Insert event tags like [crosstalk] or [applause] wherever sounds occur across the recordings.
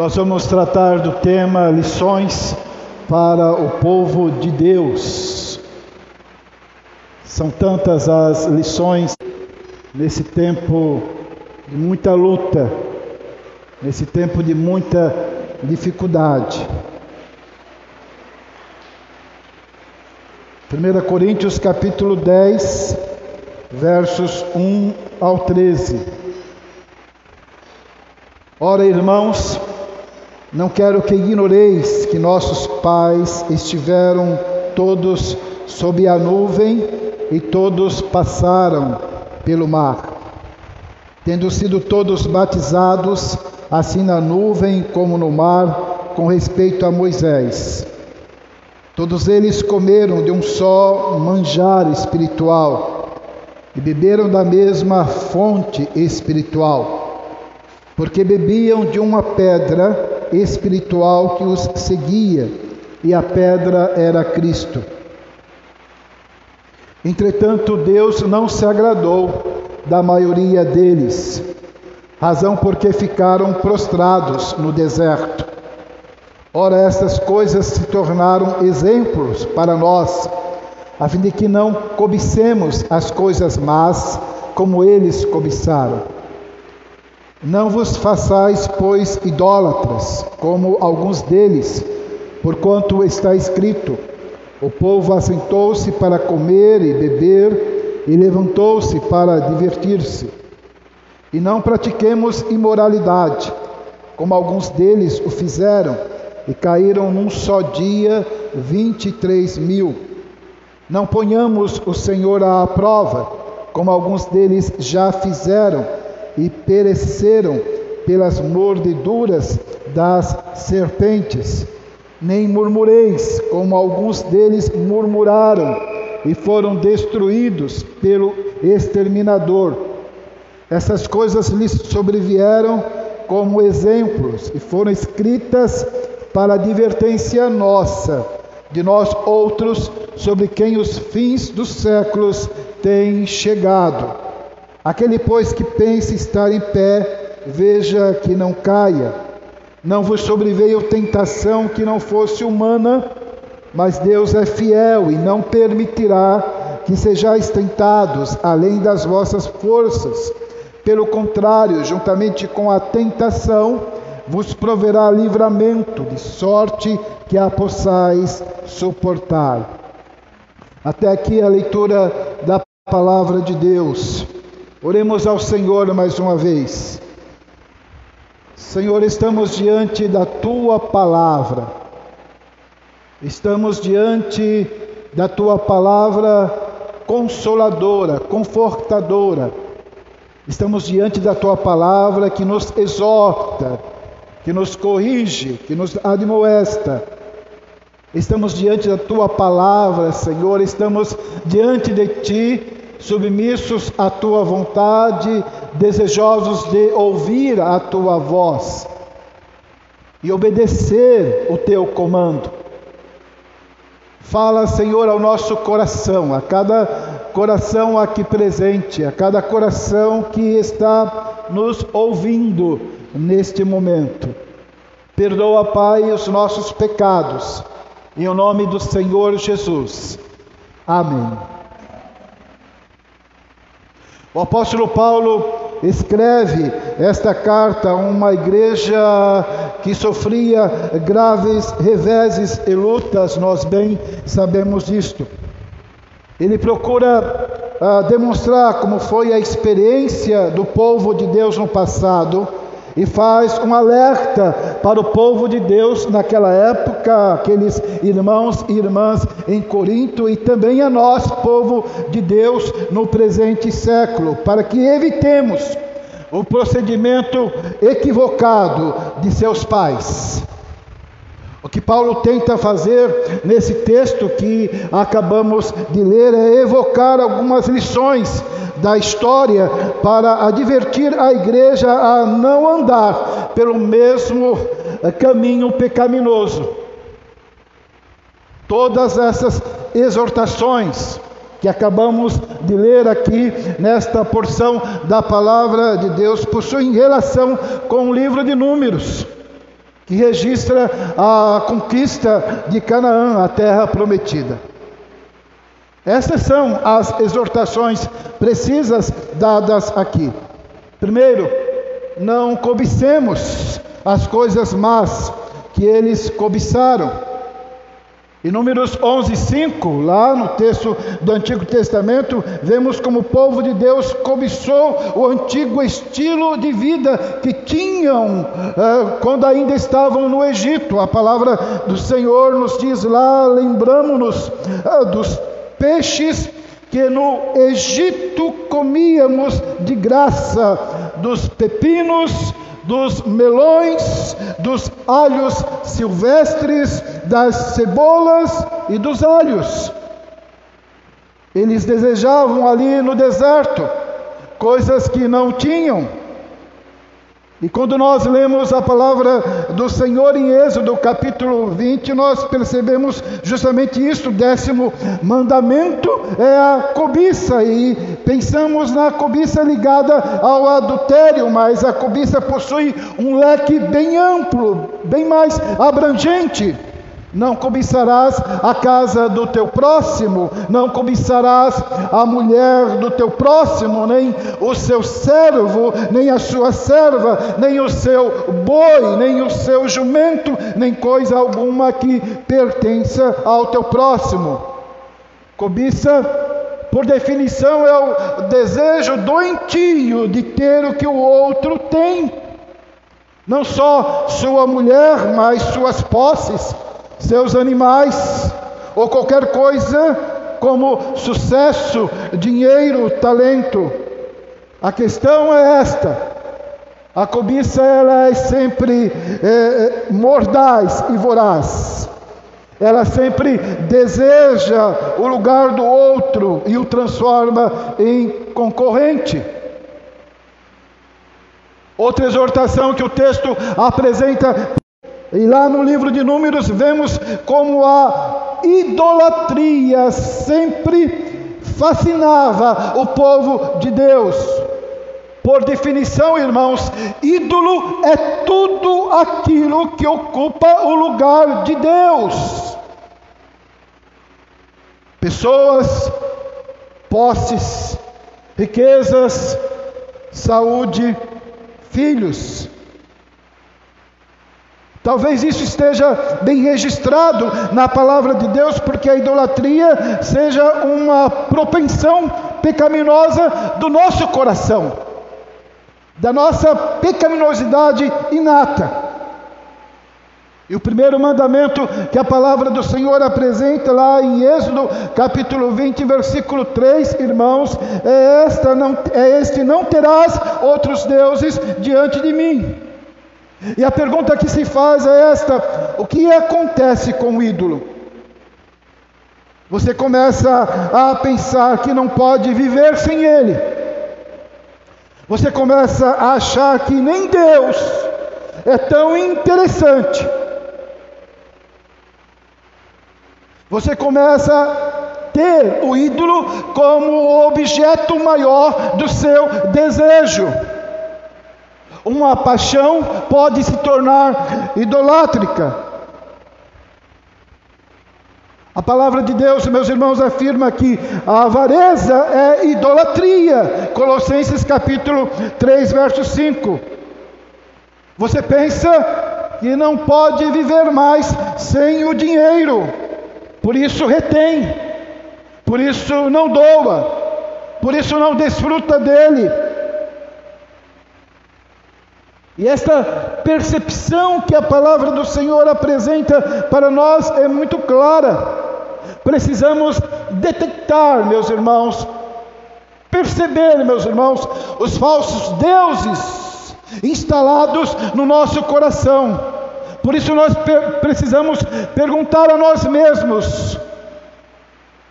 Nós vamos tratar do tema lições para o povo de Deus. São tantas as lições nesse tempo de muita luta, nesse tempo de muita dificuldade. 1 Coríntios capítulo 10, versos 1 ao 13. Ora, irmãos, não quero que ignoreis que nossos pais estiveram todos sob a nuvem e todos passaram pelo mar, tendo sido todos batizados, assim na nuvem como no mar, com respeito a Moisés. Todos eles comeram de um só manjar espiritual e beberam da mesma fonte espiritual, porque bebiam de uma pedra espiritual que os seguia, e a pedra era Cristo. Entretanto, Deus não se agradou da maioria deles, razão porque ficaram prostrados no deserto. Ora, estas coisas se tornaram exemplos para nós, a fim de que não cobicemos as coisas más como eles cobiçaram. Não vos façais, pois, idólatras, como alguns deles, porquanto está escrito: O povo assentou-se para comer e beber, e levantou-se para divertir-se. E não pratiquemos imoralidade, como alguns deles o fizeram, e caíram num só dia vinte e três mil. Não ponhamos o Senhor à prova, como alguns deles já fizeram e pereceram pelas mordeduras das serpentes. Nem murmureis, como alguns deles murmuraram e foram destruídos pelo exterminador. Essas coisas lhes sobrevieram como exemplos e foram escritas para advertência nossa, de nós outros, sobre quem os fins dos séculos têm chegado. Aquele, pois, que pensa estar em pé, veja que não caia. Não vos sobreveio tentação que não fosse humana, mas Deus é fiel e não permitirá que sejais tentados além das vossas forças. Pelo contrário, juntamente com a tentação, vos proverá livramento, de sorte que a possais suportar. Até aqui a leitura da palavra de Deus. Oremos ao Senhor mais uma vez. Senhor, estamos diante da tua palavra. Estamos diante da tua palavra consoladora, confortadora. Estamos diante da tua palavra que nos exorta, que nos corrige, que nos admoesta. Estamos diante da tua palavra, Senhor, estamos diante de ti submissos à tua vontade, desejosos de ouvir a tua voz e obedecer o teu comando. Fala, Senhor, ao nosso coração, a cada coração aqui presente, a cada coração que está nos ouvindo neste momento. Perdoa, Pai, os nossos pecados, em nome do Senhor Jesus. Amém. O apóstolo Paulo escreve esta carta a uma igreja que sofria graves reveses e lutas, nós bem sabemos isto. Ele procura uh, demonstrar como foi a experiência do povo de Deus no passado e faz um alerta para o povo de Deus naquela época, aqueles irmãos e irmãs em Corinto e também a nós, povo de Deus, no presente século, para que evitemos o procedimento equivocado de seus pais. Que Paulo tenta fazer nesse texto que acabamos de ler é evocar algumas lições da história para advertir a igreja a não andar pelo mesmo eh, caminho pecaminoso. Todas essas exortações que acabamos de ler aqui nesta porção da palavra de Deus possuem relação com o livro de Números. Que registra a conquista de Canaã, a terra prometida. Essas são as exortações precisas dadas aqui. Primeiro, não cobicemos as coisas más que eles cobiçaram. Em Números 11, 5, lá no texto do Antigo Testamento, vemos como o povo de Deus cobiçou o antigo estilo de vida que tinham uh, quando ainda estavam no Egito. A palavra do Senhor nos diz lá, lembramos-nos uh, dos peixes que no Egito comíamos de graça, dos pepinos, dos melões, dos alhos silvestres, das cebolas e dos alhos. Eles desejavam ali no deserto coisas que não tinham. E quando nós lemos a palavra do Senhor em Êxodo capítulo 20, nós percebemos justamente isso. O décimo mandamento é a cobiça, e pensamos na cobiça ligada ao adultério, mas a cobiça possui um leque bem amplo, bem mais abrangente. Não cobiçarás a casa do teu próximo, não cobiçarás a mulher do teu próximo, nem o seu servo, nem a sua serva, nem o seu boi, nem o seu jumento, nem coisa alguma que pertença ao teu próximo. Cobiça, por definição, é o desejo doentio de ter o que o outro tem. Não só sua mulher, mas suas posses seus animais ou qualquer coisa como sucesso, dinheiro, talento. A questão é esta: a cobiça ela é sempre é, mordaz e voraz. Ela sempre deseja o lugar do outro e o transforma em concorrente. Outra exortação que o texto apresenta e lá no livro de Números vemos como a idolatria sempre fascinava o povo de Deus. Por definição, irmãos, ídolo é tudo aquilo que ocupa o lugar de Deus. Pessoas, posses, riquezas, saúde, filhos. Talvez isso esteja bem registrado na palavra de Deus, porque a idolatria seja uma propensão pecaminosa do nosso coração, da nossa pecaminosidade inata. E o primeiro mandamento que a palavra do Senhor apresenta lá em Êxodo, capítulo 20, versículo 3, irmãos, é, esta, não, é este: não terás outros deuses diante de mim. E a pergunta que se faz é esta: o que acontece com o ídolo? Você começa a pensar que não pode viver sem ele. Você começa a achar que nem Deus é tão interessante. Você começa a ter o ídolo como o objeto maior do seu desejo. Uma paixão pode se tornar idolátrica. A palavra de Deus, meus irmãos, afirma que a avareza é idolatria. Colossenses capítulo 3, verso 5. Você pensa que não pode viver mais sem o dinheiro, por isso retém, por isso não doa, por isso não desfruta dele. E esta percepção que a palavra do Senhor apresenta para nós é muito clara. Precisamos detectar, meus irmãos, perceber, meus irmãos, os falsos deuses instalados no nosso coração. Por isso nós precisamos perguntar a nós mesmos: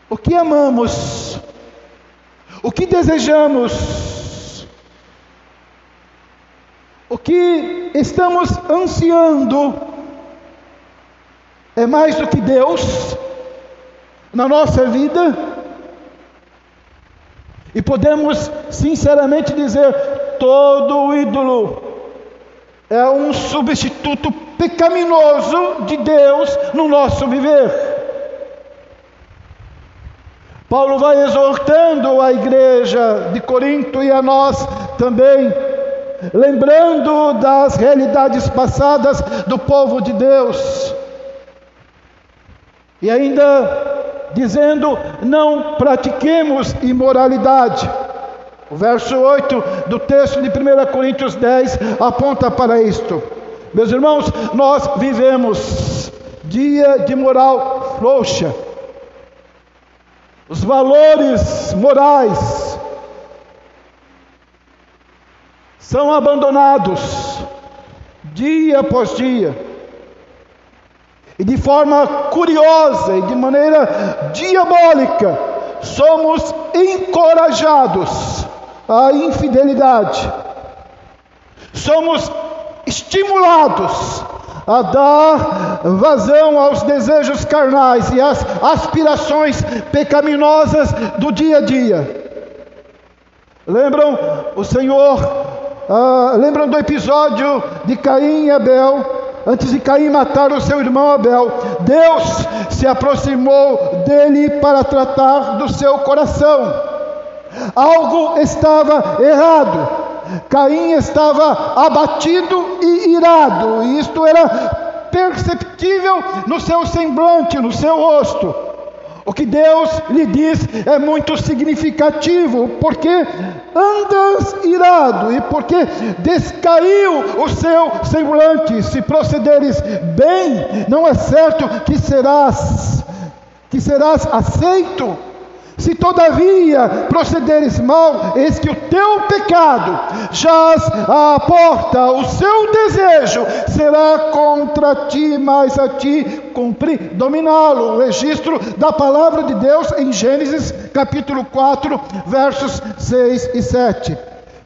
o que amamos? O que desejamos? O que estamos ansiando é mais do que Deus na nossa vida. E podemos sinceramente dizer: todo ídolo é um substituto pecaminoso de Deus no nosso viver. Paulo vai exortando a igreja de Corinto e a nós também, lembrando das realidades passadas do povo de Deus. E ainda dizendo: não pratiquemos imoralidade. O verso 8 do texto de 1 Coríntios 10 aponta para isto. Meus irmãos, nós vivemos dia de moral frouxa os valores morais são abandonados dia após dia. E de forma curiosa e de maneira diabólica, somos encorajados à infidelidade. Somos estimulados a dar vazão aos desejos carnais e às aspirações pecaminosas do dia a dia. Lembram o Senhor, uh, lembram do episódio de Caim e Abel? Antes de Caim matar o seu irmão Abel, Deus se aproximou dele para tratar do seu coração. Algo estava errado. Caim estava abatido e irado, e isto era perceptível no seu semblante, no seu rosto. O que Deus lhe diz é muito significativo, porque andas irado e porque descaiu o seu semblante. Se procederes bem, não é certo que serás que serás aceito se todavia procederes mal, eis que o teu pecado jaz à porta, o seu desejo será contra ti, mas a ti cumprir dominá-lo. O registro da palavra de Deus em Gênesis capítulo 4, versos 6 e 7.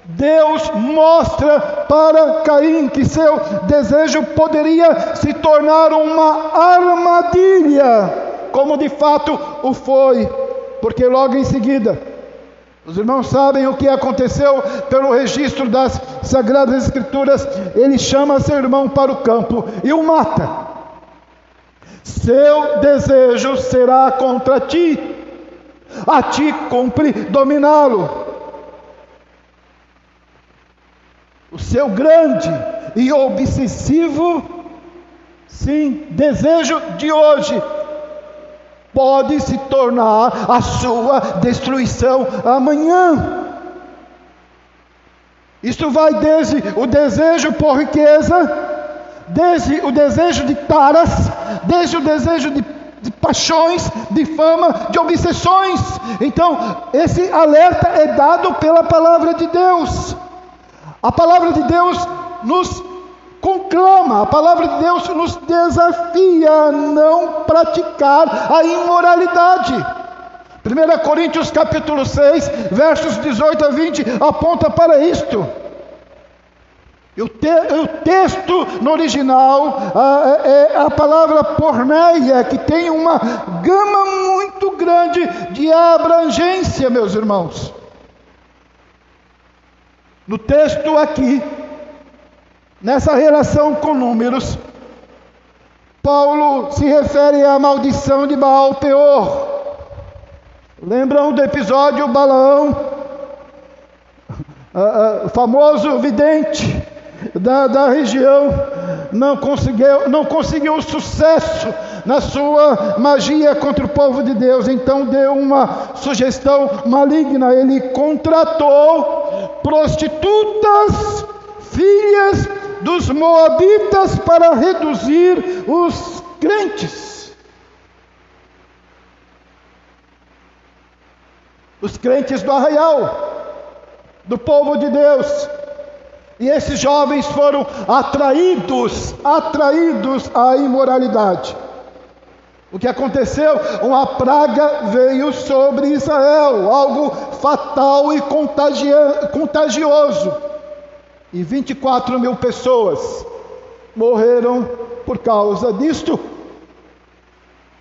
Deus mostra para Caim que seu desejo poderia se tornar uma armadilha, como de fato o foi porque logo em seguida, os irmãos sabem o que aconteceu pelo registro das Sagradas Escrituras. Ele chama seu irmão para o campo e o mata. Seu desejo será contra ti, a ti cumpre dominá-lo. O seu grande e obsessivo, sim, desejo de hoje pode se tornar a sua destruição amanhã. Isso vai desde o desejo por riqueza, desde o desejo de taras, desde o desejo de, de paixões, de fama, de obsessões. Então, esse alerta é dado pela palavra de Deus. A palavra de Deus nos conclama, a palavra de Deus nos desafia a não praticar a imoralidade. 1 Coríntios capítulo 6, versos 18 a 20, aponta para isto. O, te, o texto no original é a palavra porneia, que tem uma gama muito grande de abrangência, meus irmãos. No texto aqui, Nessa relação com números, Paulo se refere à maldição de Baal Peor. Lembram do episódio Balaão, [laughs] o famoso vidente da, da região, não conseguiu, não conseguiu sucesso na sua magia contra o povo de Deus, então deu uma sugestão maligna. Ele contratou prostitutas, filhas dos Moabitas para reduzir os crentes. Os crentes do arraial, do povo de Deus. E esses jovens foram atraídos, atraídos à imoralidade. O que aconteceu? Uma praga veio sobre Israel, algo fatal e contagioso e 24 mil pessoas morreram por causa disto.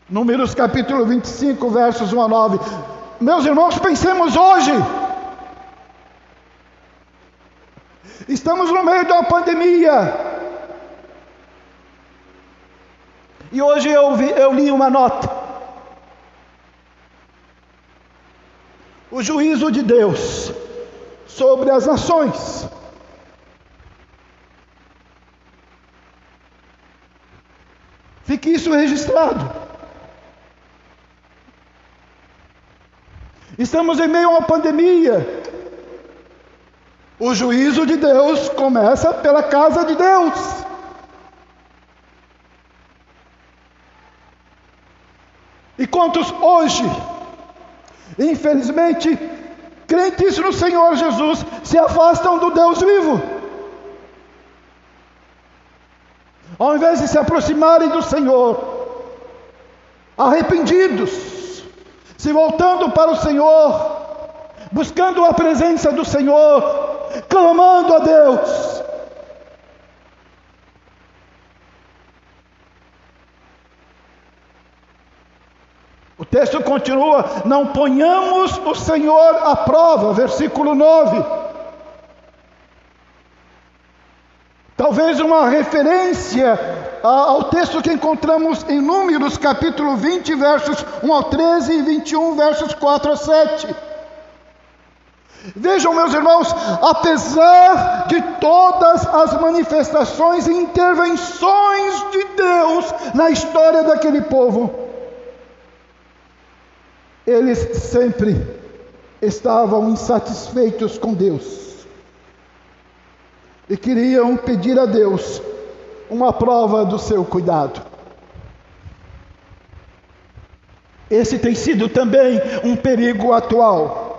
Números capítulo 25, versos 1 a 9. Meus irmãos, pensemos hoje. Estamos no meio de uma pandemia. E hoje eu, vi, eu li uma nota. O juízo de Deus sobre as nações. Fique isso registrado. Estamos em meio a uma pandemia. O juízo de Deus começa pela casa de Deus. E quantos hoje, infelizmente, crentes no Senhor Jesus, se afastam do Deus vivo? Ao invés de se aproximarem do Senhor, arrependidos, se voltando para o Senhor, buscando a presença do Senhor, clamando a Deus, O texto continua: Não ponhamos o Senhor à prova, versículo 9. Talvez uma referência ao texto que encontramos em Números, capítulo 20, versos 1 ao 13 e 21, versos 4 a 7. Vejam, meus irmãos, apesar de todas as manifestações e intervenções de Deus na história daquele povo, eles sempre estavam insatisfeitos com Deus e queriam pedir a Deus uma prova do seu cuidado. Esse tem sido também um perigo atual.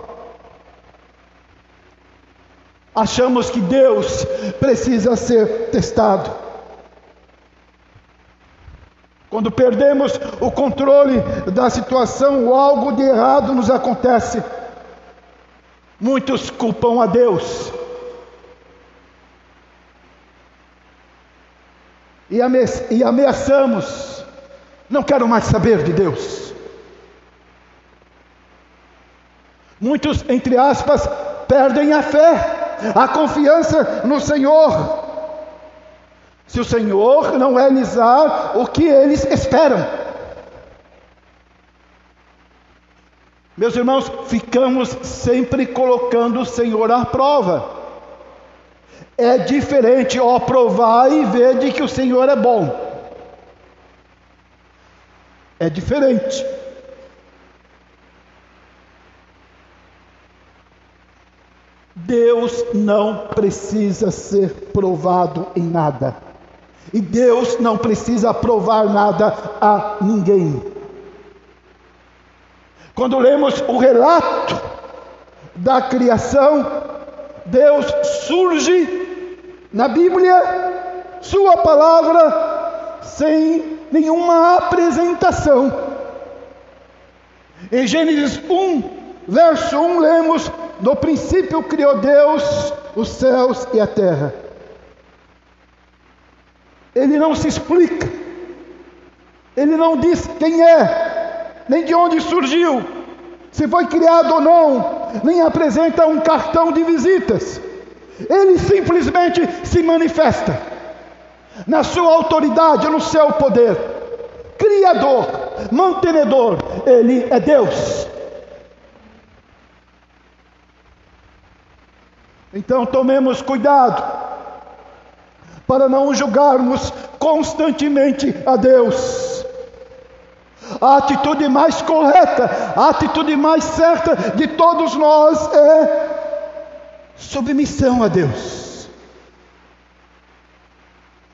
Achamos que Deus precisa ser testado. Quando perdemos o controle da situação algo de errado nos acontece, muitos culpam a Deus. E, e ameaçamos, não quero mais saber de Deus. Muitos, entre aspas, perdem a fé, a confiança no Senhor se o Senhor não realizar o que eles esperam. Meus irmãos, ficamos sempre colocando o Senhor à prova. É diferente, ó, provar e ver de que o Senhor é bom. É diferente. Deus não precisa ser provado em nada. E Deus não precisa provar nada a ninguém. Quando lemos o relato da criação, Deus surge na Bíblia, Sua palavra, sem nenhuma apresentação. Em Gênesis 1, verso 1, lemos: No princípio criou Deus os céus e a terra. Ele não se explica, ele não diz quem é, nem de onde surgiu, se foi criado ou não, nem apresenta um cartão de visitas. Ele simplesmente se manifesta na sua autoridade, no seu poder. Criador, mantenedor, ele é Deus. Então tomemos cuidado para não julgarmos constantemente a Deus. A atitude mais correta, a atitude mais certa de todos nós é submissão a Deus,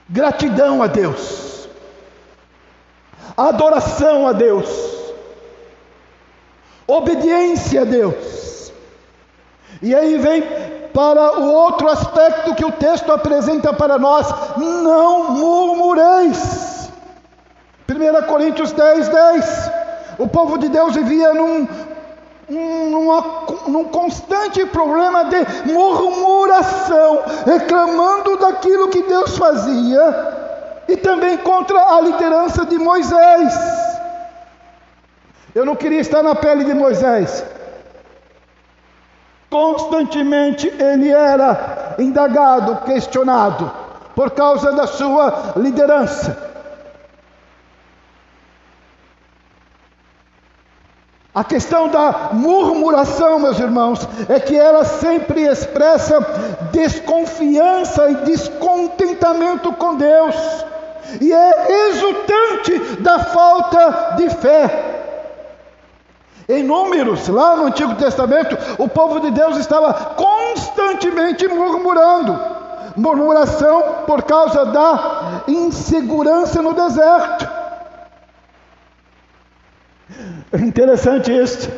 gratidão a Deus, adoração a Deus, obediência a Deus. E aí vem para o outro aspecto que o texto apresenta para nós: não murmureis. 1 Coríntios 10, 10. O povo de Deus vivia num, numa, num constante problema de murmuração, reclamando daquilo que Deus fazia e também contra a liderança de Moisés. Eu não queria estar na pele de Moisés, Constantemente ele era indagado, questionado, por causa da sua liderança. A questão da murmuração, meus irmãos, é que ela sempre expressa desconfiança e descontentamento com Deus, e é resultante da falta de fé. Em Números, lá no Antigo Testamento, o povo de Deus estava constantemente murmurando. Murmuração por causa da insegurança no deserto. Interessante isso.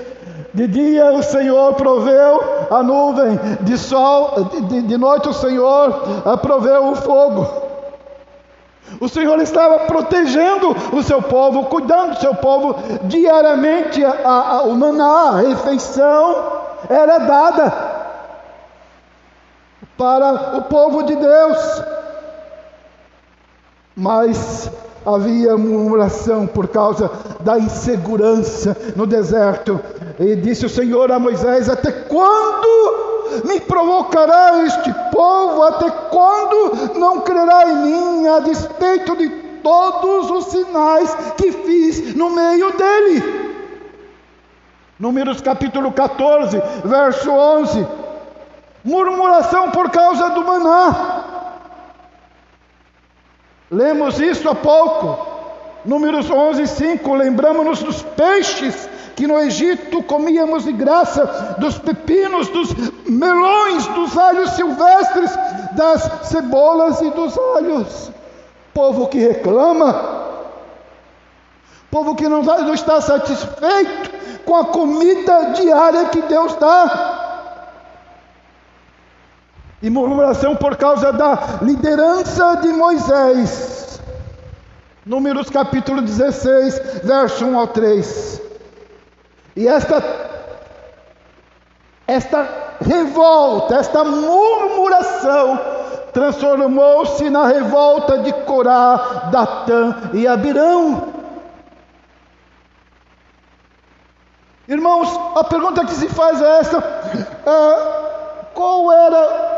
De dia o Senhor proveu a nuvem, de sol, de, de noite o Senhor proveu o fogo. O Senhor estava protegendo o seu povo, cuidando do seu povo diariamente. A, a, o maná, a refeição, era dada para o povo de Deus. Mas havia murmuração por causa da insegurança no deserto. E disse o Senhor a Moisés: Até quando me provocará este povo? Até quando não crerá em mim, a despeito de todos os sinais que fiz no meio dele? Números capítulo 14, verso 11. Murmuração por causa do maná. Lemos isso há pouco. Números 11, 5. Lembramos-nos dos peixes que no Egito comíamos de graça, dos pepinos, dos melões, dos alhos silvestres, das cebolas e dos alhos. Povo que reclama, povo que não está satisfeito com a comida diária que Deus dá e murmuração por causa da liderança de Moisés. Números capítulo 16, verso 1 ao 3. E esta, esta revolta, esta murmuração, transformou-se na revolta de Corá, Datã e Abirão. Irmãos, a pergunta que se faz é esta: é, qual era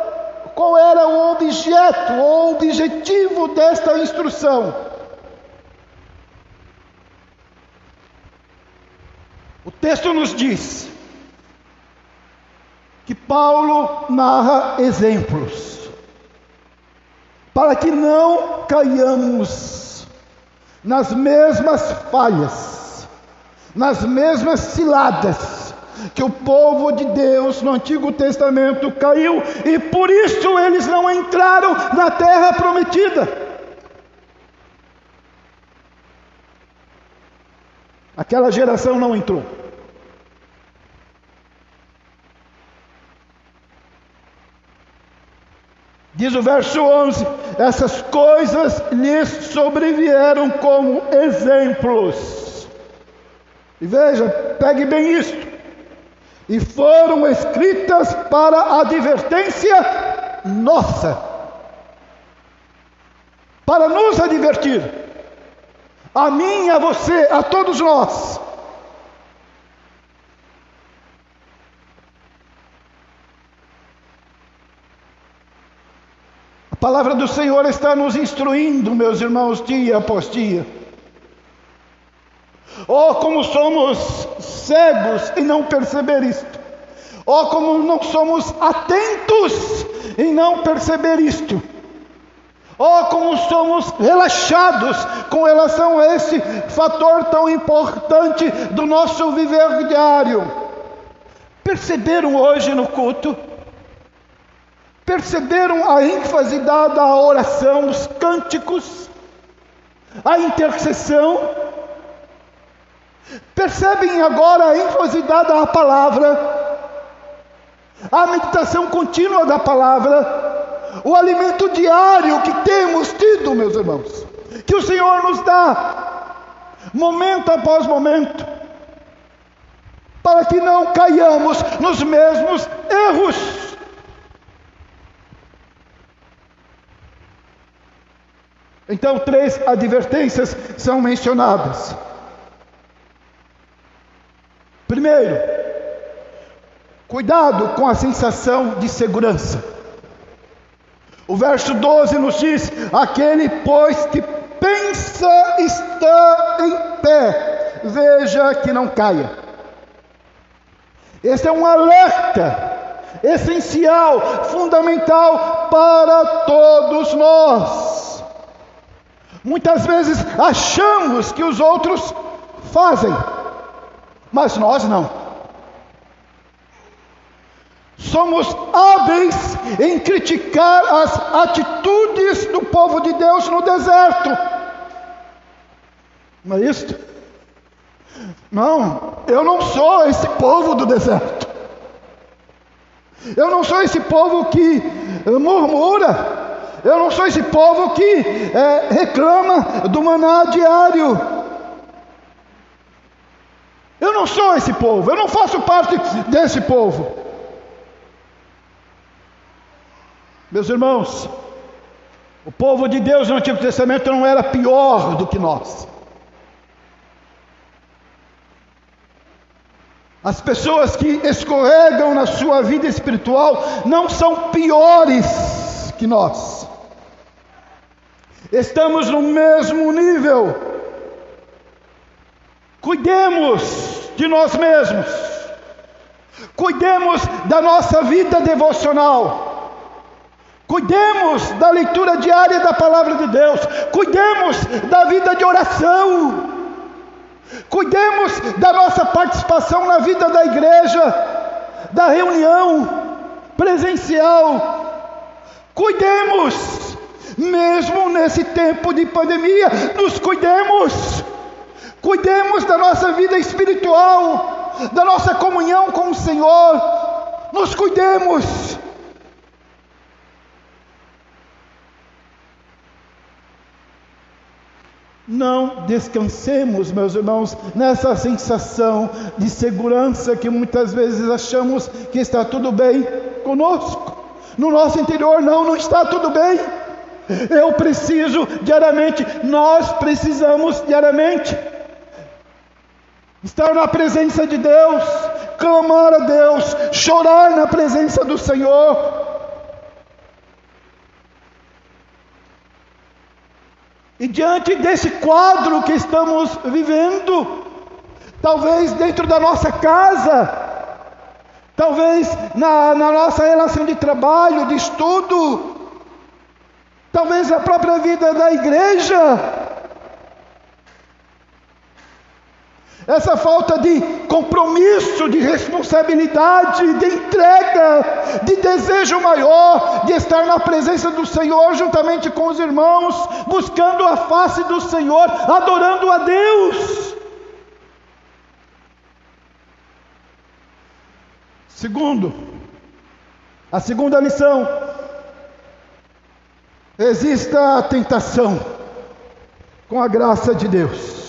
qual era o objeto ou objetivo desta instrução? O texto nos diz que Paulo narra exemplos para que não caiamos nas mesmas falhas, nas mesmas ciladas que o povo de Deus no Antigo Testamento caiu e por isso eles não entraram na terra prometida. Aquela geração não entrou. Diz o verso 11: essas coisas lhes sobrevieram como exemplos. E veja, pegue bem isto e foram escritas para advertência nossa, para nos advertir, a mim, a você, a todos nós. A palavra do Senhor está nos instruindo, meus irmãos, dia após dia. Oh, como somos cegos em não perceber isto. Oh, como não somos atentos em não perceber isto. Oh, como somos relaxados com relação a esse fator tão importante do nosso viver diário. Perceberam hoje no culto? Perceberam a ênfase dada à oração, os cânticos, a intercessão? Percebem agora a ênfase dada à palavra, a meditação contínua da palavra, o alimento diário que temos tido, meus irmãos, que o Senhor nos dá, momento após momento, para que não caiamos nos mesmos erros. Então, três advertências são mencionadas. Primeiro, cuidado com a sensação de segurança. O verso 12 nos diz: Aquele, pois, que pensa está em pé, veja que não caia. Esse é um alerta essencial, fundamental para todos nós. Muitas vezes achamos que os outros fazem, mas nós não. Somos hábeis em criticar as atitudes do povo de Deus no deserto. Não é isso? Não, eu não sou esse povo do deserto. Eu não sou esse povo que murmura. Eu não sou esse povo que é, reclama do maná diário. Eu não sou esse povo. Eu não faço parte desse povo. Meus irmãos, o povo de Deus no Antigo Testamento não era pior do que nós. As pessoas que escorregam na sua vida espiritual não são piores que nós. Estamos no mesmo nível. Cuidemos de nós mesmos. Cuidemos da nossa vida devocional. Cuidemos da leitura diária da palavra de Deus. Cuidemos da vida de oração. Cuidemos da nossa participação na vida da igreja, da reunião presencial. Cuidemos, mesmo nesse tempo de pandemia, nos cuidemos. Cuidemos da nossa vida espiritual, da nossa comunhão com o Senhor. Nos cuidemos. Não descansemos, meus irmãos, nessa sensação de segurança que muitas vezes achamos que está tudo bem conosco. No nosso interior, não, não está tudo bem. Eu preciso diariamente, nós precisamos diariamente estar na presença de Deus, clamar a Deus, chorar na presença do Senhor. E diante desse quadro que estamos vivendo, talvez dentro da nossa casa, talvez na, na nossa relação de trabalho, de estudo, talvez na própria vida da igreja, essa falta de compromisso, de responsabilidade, de entrega, de desejo maior, de estar na presença do Senhor juntamente com os irmãos, buscando a face do Senhor, adorando a Deus. Segundo, a segunda lição: exista a tentação com a graça de Deus.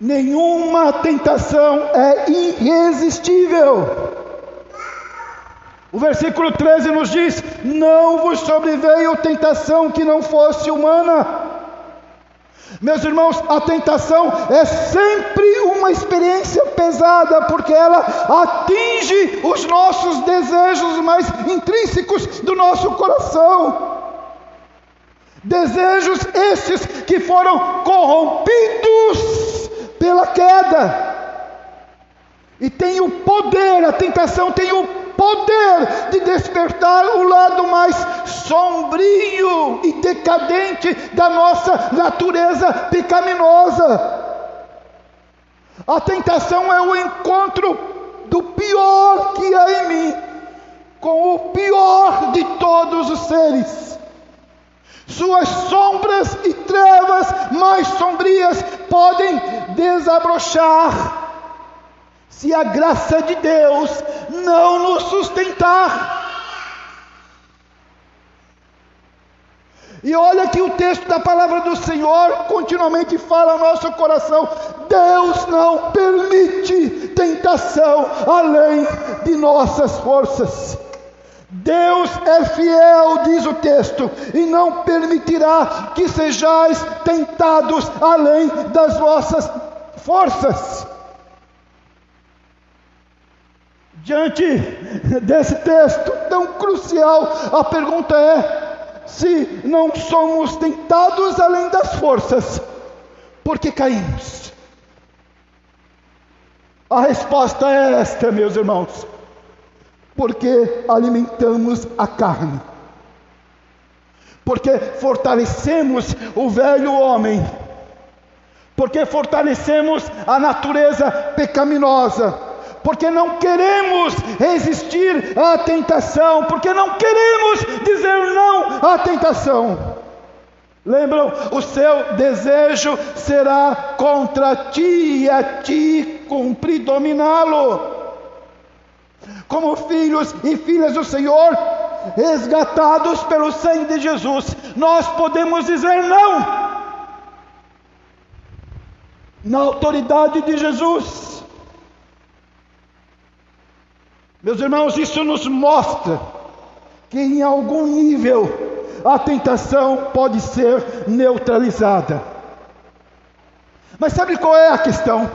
Nenhuma tentação é irresistível. O versículo 13 nos diz: Não vos sobreveio tentação que não fosse humana. Meus irmãos, a tentação é sempre uma experiência pesada, porque ela atinge os nossos desejos mais intrínsecos do nosso coração. Desejos esses que foram corrompidos pela queda. E tem o poder, a tentação tem o poder de despertar o lado mais sombrio e decadente da nossa natureza pecaminosa. A tentação é o encontro do pior que há em mim com o pior de todos os seres. Suas sombras e trevas mais sombrias podem desabrochar se a graça de Deus não nos sustentar. E olha que o texto da palavra do Senhor continuamente fala ao nosso coração: Deus não permite tentação além de nossas forças. Deus é fiel, diz o texto, e não permitirá que sejais tentados além das vossas forças. Diante desse texto tão crucial, a pergunta é: se não somos tentados além das forças, por que caímos? A resposta é esta, meus irmãos. Porque alimentamos a carne. Porque fortalecemos o velho homem. Porque fortalecemos a natureza pecaminosa porque não queremos resistir à tentação, porque não queremos dizer não à tentação. Lembram? O seu desejo será contra ti e a ti cumprir dominá-lo. Como filhos e filhas do Senhor, resgatados pelo sangue de Jesus, nós podemos dizer não. Na autoridade de Jesus. Meus irmãos, isso nos mostra que em algum nível a tentação pode ser neutralizada. Mas sabe qual é a questão?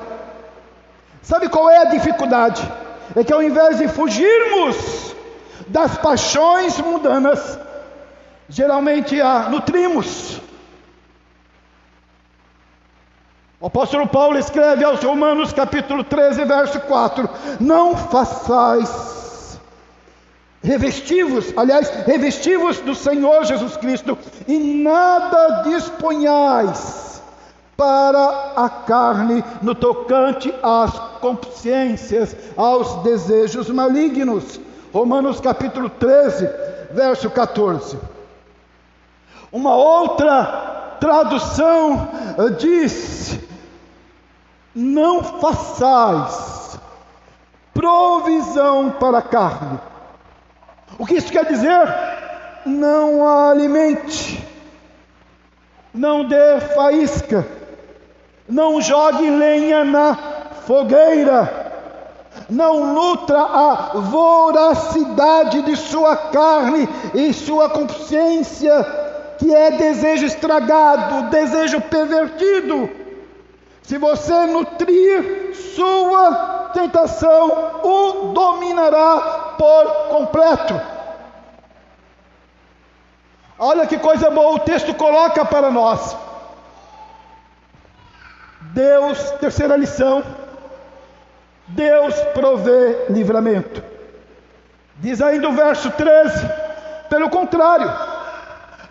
Sabe qual é a dificuldade? É que ao invés de fugirmos das paixões mundanas, geralmente a nutrimos. O apóstolo Paulo escreve aos Romanos, capítulo 13, verso 4: Não façais revestivos, aliás, revestivos do Senhor Jesus Cristo, e nada disponhais para a carne no tocante às consciências, aos desejos malignos. Romanos capítulo 13, verso 14. Uma outra tradução diz: não façais provisão para a carne. O que isso quer dizer? Não a alimente, não dê faísca, não jogue lenha na fogueira, não nutra a voracidade de sua carne e sua consciência, que é desejo estragado, desejo pervertido. Se você nutrir sua tentação, o dominará por completo. Olha que coisa boa o texto coloca para nós. Deus, terceira lição, Deus provê livramento. Diz ainda o verso 13, pelo contrário,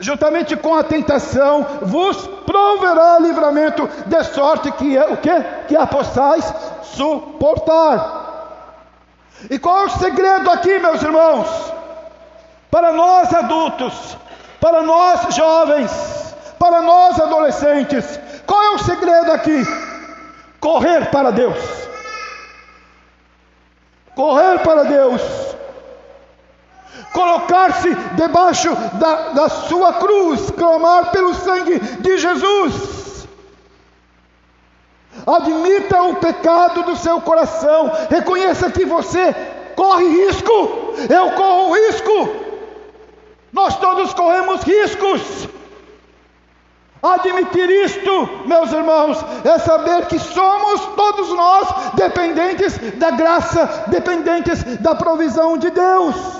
juntamente com a tentação, vos proverá livramento, de sorte que é o que? Que a possais suportar. E qual é o segredo aqui, meus irmãos? Para nós adultos, para nós jovens, para nós adolescentes, qual é o segredo aqui? Correr para Deus. Correr para Deus colocar-se debaixo da, da sua cruz, clamar pelo sangue de Jesus. Admita o pecado do seu coração, reconheça que você corre risco, eu corro risco, nós todos corremos riscos. Admitir isto, meus irmãos, é saber que somos todos nós dependentes da graça, dependentes da provisão de Deus.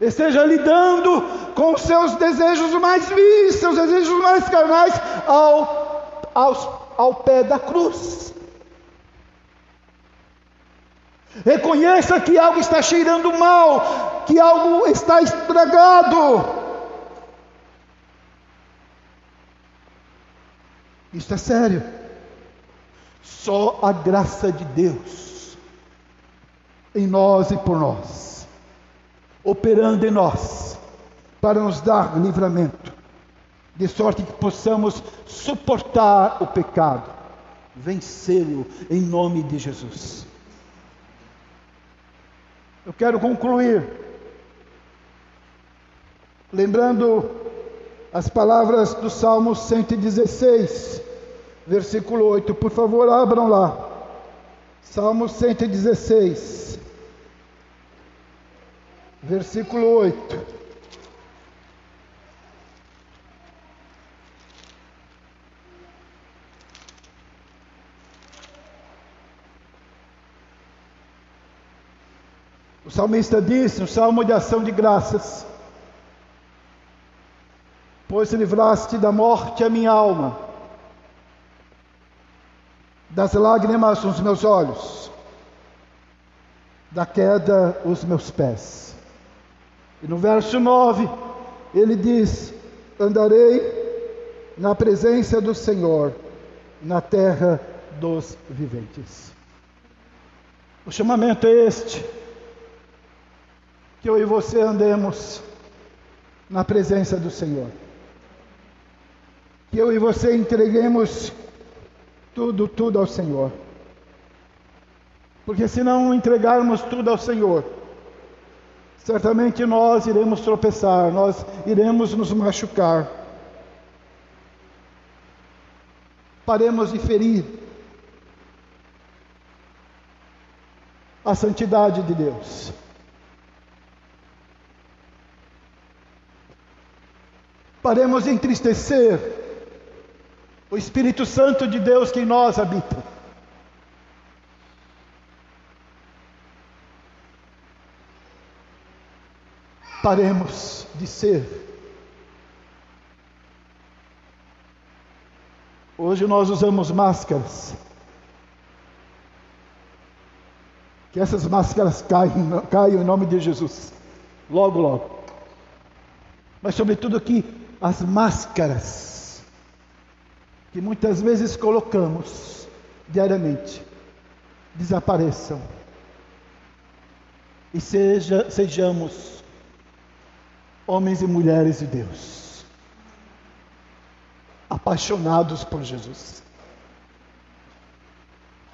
esteja lidando com os seus desejos mais vis, seus desejos mais carnais, ao, aos, ao pé da cruz. Reconheça que algo está cheirando mal, que algo está estragado. Isso é sério. Só a graça de Deus em nós e por nós operando em nós, para nos dar livramento, de sorte que possamos suportar o pecado, vencê-lo em nome de Jesus. Eu quero concluir lembrando as palavras do Salmo 116, versículo 8. Por favor, abram lá. Salmo 116 versículo 8. Salmista disse, um salmo de ação de graças: Pois livraste da morte a minha alma, das lágrimas os meus olhos, da queda os meus pés. E no verso 9, ele diz: Andarei na presença do Senhor, na terra dos viventes. O chamamento é este: que eu e você andemos na presença do Senhor. Que eu e você entreguemos tudo, tudo ao Senhor. Porque se não entregarmos tudo ao Senhor, certamente nós iremos tropeçar, nós iremos nos machucar. Paremos de ferir a santidade de Deus. Paremos de entristecer o Espírito Santo de Deus que em nós habita. Paremos de ser. Hoje nós usamos máscaras. Que essas máscaras caiam, caiam em nome de Jesus. Logo, logo. Mas, sobretudo, que as máscaras que muitas vezes colocamos diariamente desapareçam e seja, sejamos homens e mulheres de Deus, apaixonados por Jesus.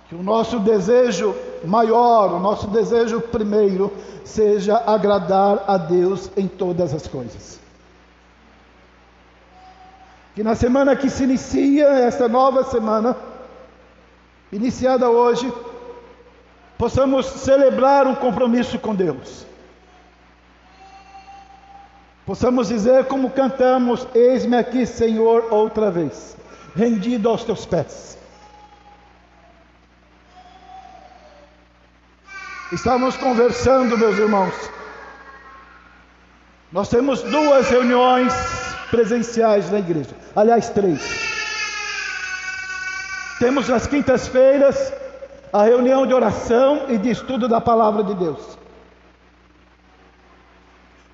Que o nosso desejo maior, o nosso desejo primeiro, seja agradar a Deus em todas as coisas. Que na semana que se inicia, esta nova semana, iniciada hoje, possamos celebrar um compromisso com Deus. Possamos dizer como cantamos: Eis-me aqui, Senhor, outra vez, rendido aos teus pés. Estamos conversando, meus irmãos. Nós temos duas reuniões presenciais na igreja. Aliás, três. Temos nas quintas-feiras a reunião de oração e de estudo da palavra de Deus.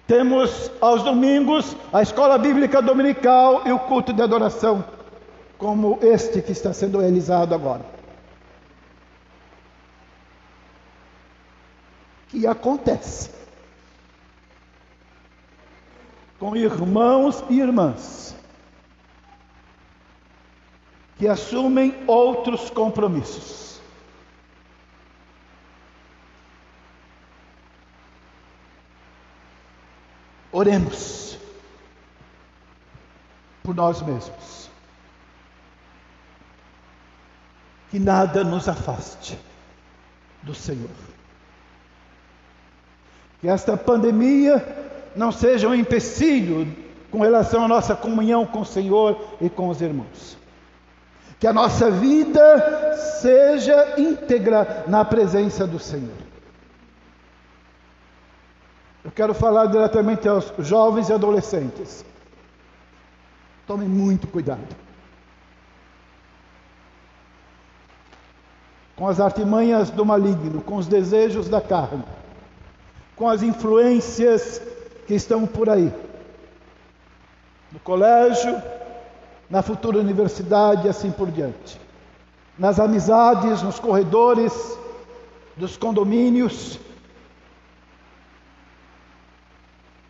Temos aos domingos a escola bíblica dominical e o culto de adoração, como este que está sendo realizado agora. Que acontece com irmãos e irmãs que assumem outros compromissos. Oremos por nós mesmos. Que nada nos afaste do Senhor. Que esta pandemia não seja um empecilho com relação à nossa comunhão com o Senhor e com os irmãos. Que a nossa vida seja íntegra na presença do Senhor. Eu quero falar diretamente aos jovens e adolescentes. Tomem muito cuidado. Com as artimanhas do maligno, com os desejos da carne, com as influências que estão por aí, no colégio, na futura universidade e assim por diante, nas amizades, nos corredores dos condomínios.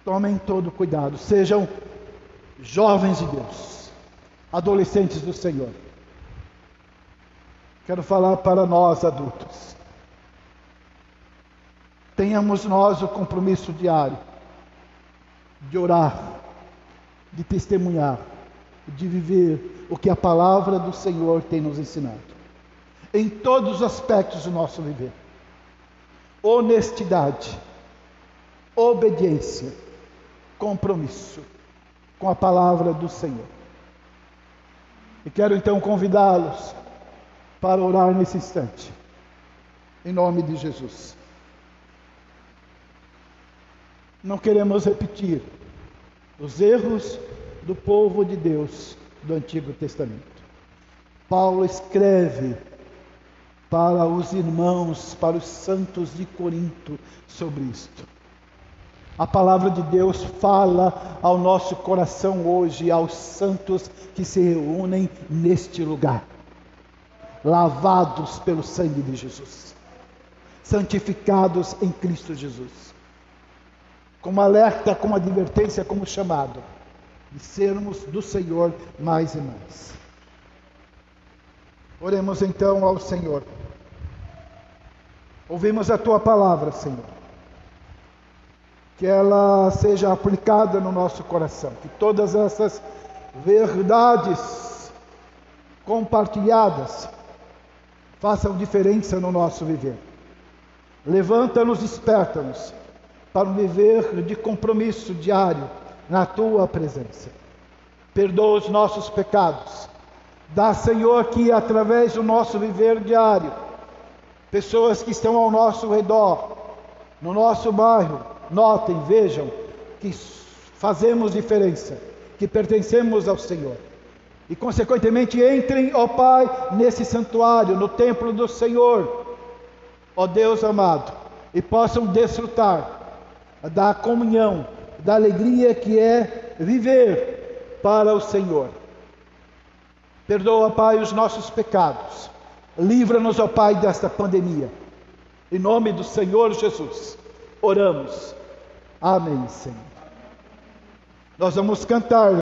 Tomem todo cuidado, sejam jovens de Deus, adolescentes do Senhor. Quero falar para nós adultos. Tenhamos nós o compromisso diário de orar, de testemunhar, de viver o que a palavra do Senhor tem nos ensinado. Em todos os aspectos do nosso viver. Honestidade, obediência, compromisso com a palavra do Senhor. E quero então convidá-los para orar nesse instante. Em nome de Jesus. Não queremos repetir os erros do povo de Deus do Antigo Testamento. Paulo escreve para os irmãos, para os santos de Corinto sobre isto. A palavra de Deus fala ao nosso coração hoje, aos santos que se reúnem neste lugar, lavados pelo sangue de Jesus, santificados em Cristo Jesus, como alerta, como advertência, como chamado, de sermos do Senhor mais e mais. Oremos então ao Senhor. Ouvimos a tua palavra, Senhor. Que ela seja aplicada no nosso coração, que todas essas verdades compartilhadas façam diferença no nosso viver. Levanta-nos, desperta-nos para um viver de compromisso diário na tua presença. Perdoa os nossos pecados. Dá, Senhor, que através do nosso viver diário, pessoas que estão ao nosso redor, no nosso bairro, notem, vejam que fazemos diferença, que pertencemos ao Senhor. E, consequentemente, entrem, ó Pai, nesse santuário, no templo do Senhor, ó Deus amado, e possam desfrutar da comunhão, da alegria que é viver para o Senhor. Perdoa, Pai, os nossos pecados. Livra-nos, ó Pai, desta pandemia. Em nome do Senhor Jesus, oramos. Amém, Senhor. Nós vamos cantar.